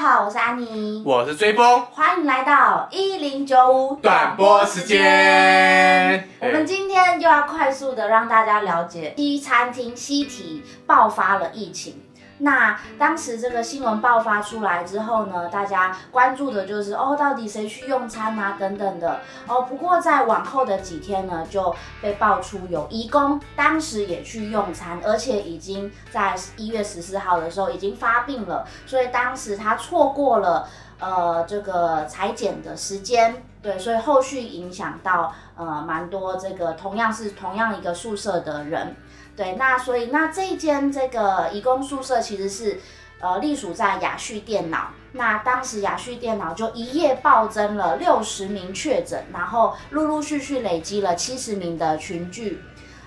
好，我是安妮，我是追风，欢迎来到一零九五短播时间。我们今天就要快速的让大家了解西餐厅西体爆发了疫情。那当时这个新闻爆发出来之后呢，大家关注的就是哦，到底谁去用餐啊，等等的哦。不过在往后的几天呢，就被爆出有义工当时也去用餐，而且已经在一月十四号的时候已经发病了，所以当时他错过了呃这个裁剪的时间，对，所以后续影响到呃蛮多这个同样是同样一个宿舍的人。对，那所以那这一间这个义工宿舍其实是，呃，隶属在雅旭电脑。那当时雅旭电脑就一夜暴增了六十名确诊，然后陆陆续续累积了七十名的群聚，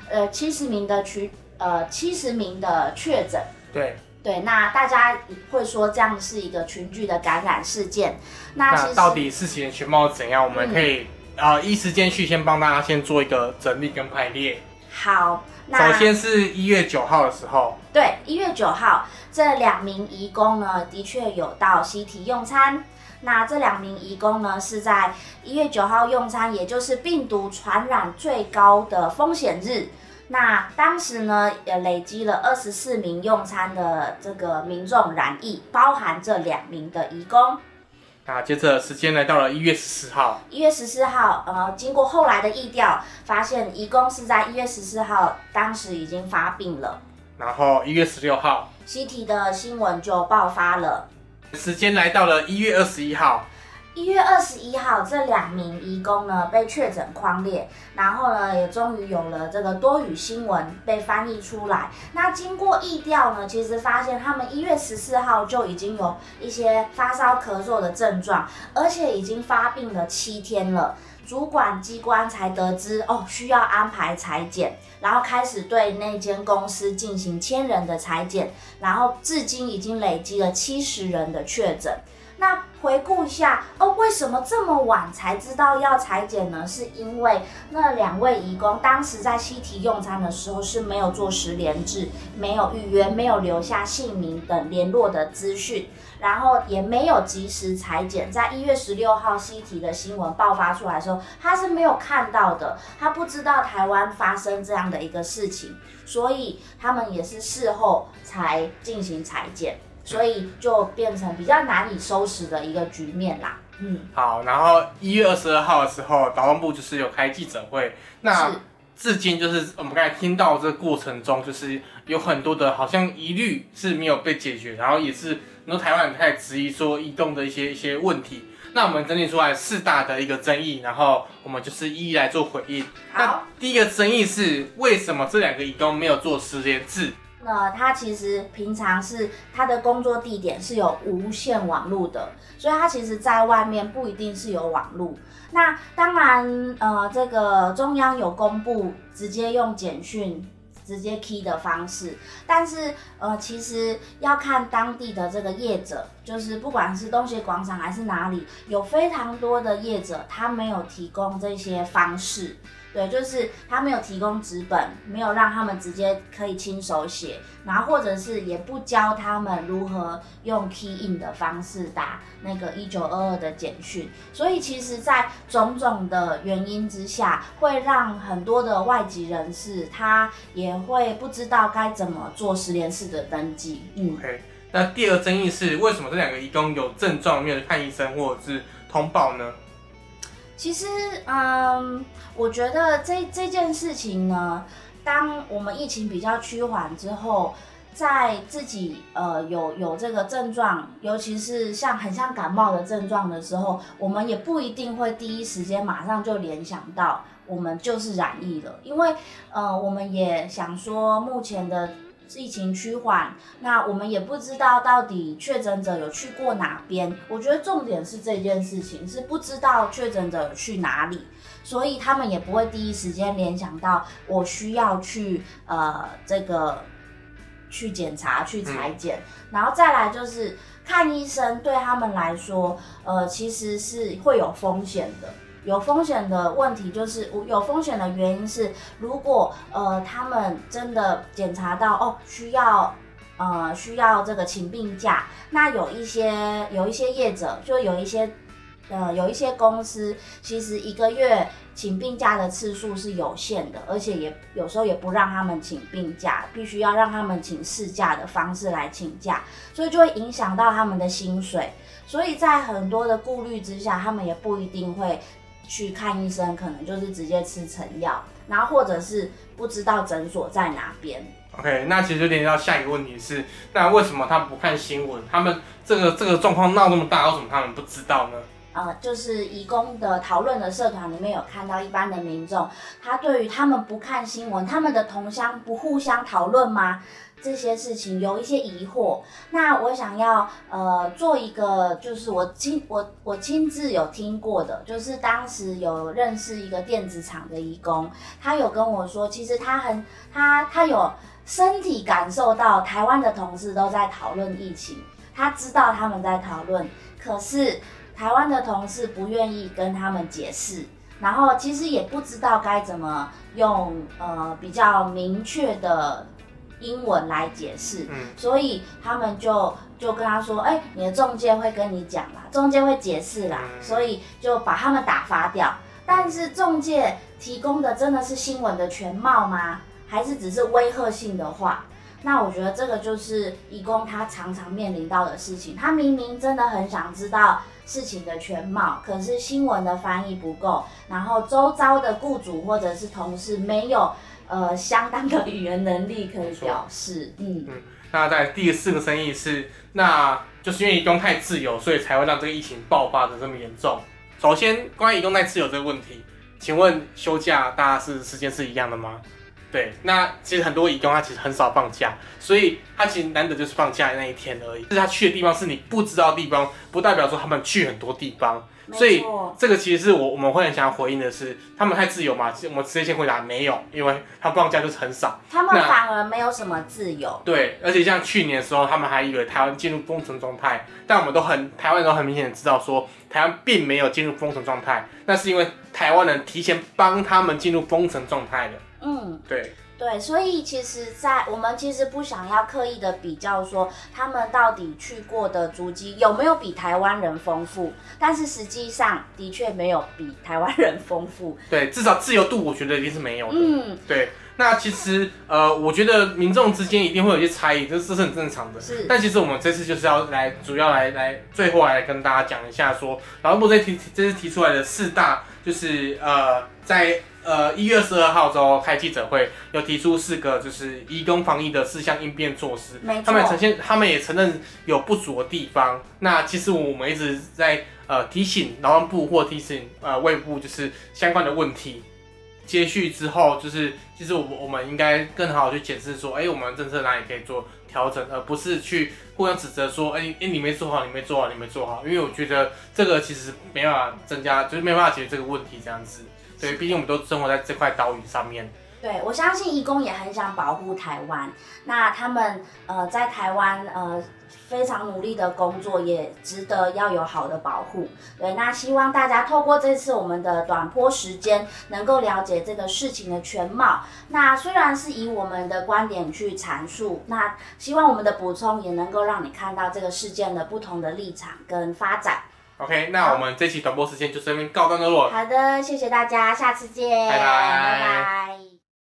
呃，七十名的群，呃，七十名的确诊。对对，那大家会说这样是一个群聚的感染事件。那到底事情的全貌怎样？我们可以啊，一时间去先帮大家先做一个整理跟排列。好。首先是一月九号的时候，对，一月九号，这两名义工呢，的确有到西体用餐。那这两名义工呢，是在一月九号用餐，也就是病毒传染最高的风险日。那当时呢，也累积了二十四名用餐的这个民众染疫，包含这两名的义工。那接着时间来到了一月十四号。一月十四号，呃，经过后来的意调，发现义工是在一月十四号当时已经发病了。然后一月十六号，西提的新闻就爆发了。时间来到了一月二十一号。一月二十一号，这两名义工呢被确诊框列，然后呢也终于有了这个多语新闻被翻译出来。那经过疫调呢，其实发现他们一月十四号就已经有一些发烧咳嗽的症状，而且已经发病了七天了。主管机关才得知哦需要安排裁剪，然后开始对那间公司进行千人的裁剪，然后至今已经累积了七十人的确诊。那回顾一下哦，为什么这么晚才知道要裁剪呢？是因为那两位义工当时在西提用餐的时候是没有做十连制，没有预约，没有留下姓名等联络的资讯，然后也没有及时裁剪。在一月十六号西提的新闻爆发出来的时候，他是没有看到的，他不知道台湾发生这样的一个事情，所以他们也是事后才进行裁剪。所以就变成比较难以收拾的一个局面啦。嗯，好，然后一月二十二号的时候，导动部就是有开记者会。那至今就是我们刚才听到这个过程中，就是有很多的好像疑虑是没有被解决，然后也是很多台湾人开始质疑说移动的一些一些问题。那我们整理出来四大的一个争议，然后我们就是一一来做回应。好，第一个争议是为什么这两个移动没有做十连制？那他其实平常是他的工作地点是有无线网络的，所以他其实在外面不一定是有网络。那当然，呃，这个中央有公布直接用简讯直接 key 的方式，但是呃，其实要看当地的这个业者，就是不管是东协广场还是哪里，有非常多的业者，他没有提供这些方式。对，就是他没有提供纸本，没有让他们直接可以亲手写，然后或者是也不教他们如何用 key in 的方式打那个一九二二的简讯，所以其实，在种种的原因之下，会让很多的外籍人士他也会不知道该怎么做十连式的登记。嗯，OK。那第二争议是为什么这两个义工有症状没有看医生或者是通报呢？其实，嗯，我觉得这这件事情呢，当我们疫情比较趋缓之后，在自己呃有有这个症状，尤其是像很像感冒的症状的时候，我们也不一定会第一时间马上就联想到我们就是染疫了，因为呃，我们也想说目前的。疫情趋缓，那我们也不知道到底确诊者有去过哪边。我觉得重点是这件事情是不知道确诊者有去哪里，所以他们也不会第一时间联想到我需要去呃这个去检查去裁剪，然后再来就是看医生对他们来说，呃其实是会有风险的。有风险的问题就是，有风险的原因是，如果呃他们真的检查到哦需要呃需要这个请病假，那有一些有一些业者就有一些。呃，有一些公司其实一个月请病假的次数是有限的，而且也有时候也不让他们请病假，必须要让他们请事假的方式来请假，所以就会影响到他们的薪水。所以在很多的顾虑之下，他们也不一定会去看医生，可能就是直接吃成药，然后或者是不知道诊所在哪边。OK，那其实就连到下一个问题是，那为什么他们不看新闻？他们这个这个状况闹那么大，为什么他们不知道呢？呃，就是义工的讨论的社团里面有看到一般的民众，他对于他们不看新闻，他们的同乡不互相讨论吗？这些事情有一些疑惑。那我想要呃做一个，就是我亲我我亲自有听过的，就是当时有认识一个电子厂的义工，他有跟我说，其实他很他他有身体感受到台湾的同事都在讨论疫情，他知道他们在讨论，可是。台湾的同事不愿意跟他们解释，然后其实也不知道该怎么用呃比较明确的英文来解释，所以他们就就跟他说：“哎，你的中介会跟你讲啦，中介会解释啦。”所以就把他们打发掉。但是中介提供的真的是新闻的全貌吗？还是只是威吓性的话？那我觉得这个就是义工他常常面临到的事情。他明明真的很想知道。事情的全貌，可是新闻的翻译不够，然后周遭的雇主或者是同事没有呃相当的语言能力可以表示，嗯嗯。那在第四个生意是，那就是因为移动太自由，所以才会让这个疫情爆发的这么严重。首先，关于移动太自由这个问题，请问休假大家是时间是一样的吗？对，那其实很多义工他其实很少放假，所以他其实难得就是放假那一天而已。就是他去的地方是你不知道的地方，不代表说他们去很多地方。所以这个其实是我我们会很想要回应的是，他们太自由嘛？我们直接先回答没有，因为他放假就是很少。他们反而没有什么自由。对，而且像去年的时候，他们还以为台湾进入封城状态，但我们都很台湾人都很明显的知道说，台湾并没有进入封城状态，那是因为台湾人提前帮他们进入封城状态的。嗯，对。对，所以其实，在我们其实不想要刻意的比较说他们到底去过的足迹有没有比台湾人丰富，但是实际上的确没有比台湾人丰富。对，至少自由度我觉得一定是没有的。嗯，对。那其实呃，我觉得民众之间一定会有一些差异，这这是很正常的。是。但其实我们这次就是要来主要来来最后来跟大家讲一下说，劳动部这提这次提出来的四大就是呃在。呃，一月二十二号之后开记者会，有提出四个就是移工防疫的四项应变措施。他们呈现，他们也承认有不足的地方。那其实我们一直在呃提醒劳动部或提醒呃卫部，就是相关的问题。接续之后，就是其实我我们应该更好去检视说，哎，我们政策哪里可以做调整，而不是去互相指责说，哎哎，你没做好，你没做好，你没做好。因为我觉得这个其实没办法增加，就是没办法解决这个问题这样子。对，毕竟我们都生活在这块岛屿上面。对，我相信义工也很想保护台湾。那他们呃在台湾呃非常努力的工作，也值得要有好的保护。对，那希望大家透过这次我们的短波时间，能够了解这个事情的全貌。那虽然是以我们的观点去阐述，那希望我们的补充也能够让你看到这个事件的不同的立场跟发展。OK，那我们这期短播时间就这边告段落。好的，谢谢大家，下次见，拜拜，拜拜。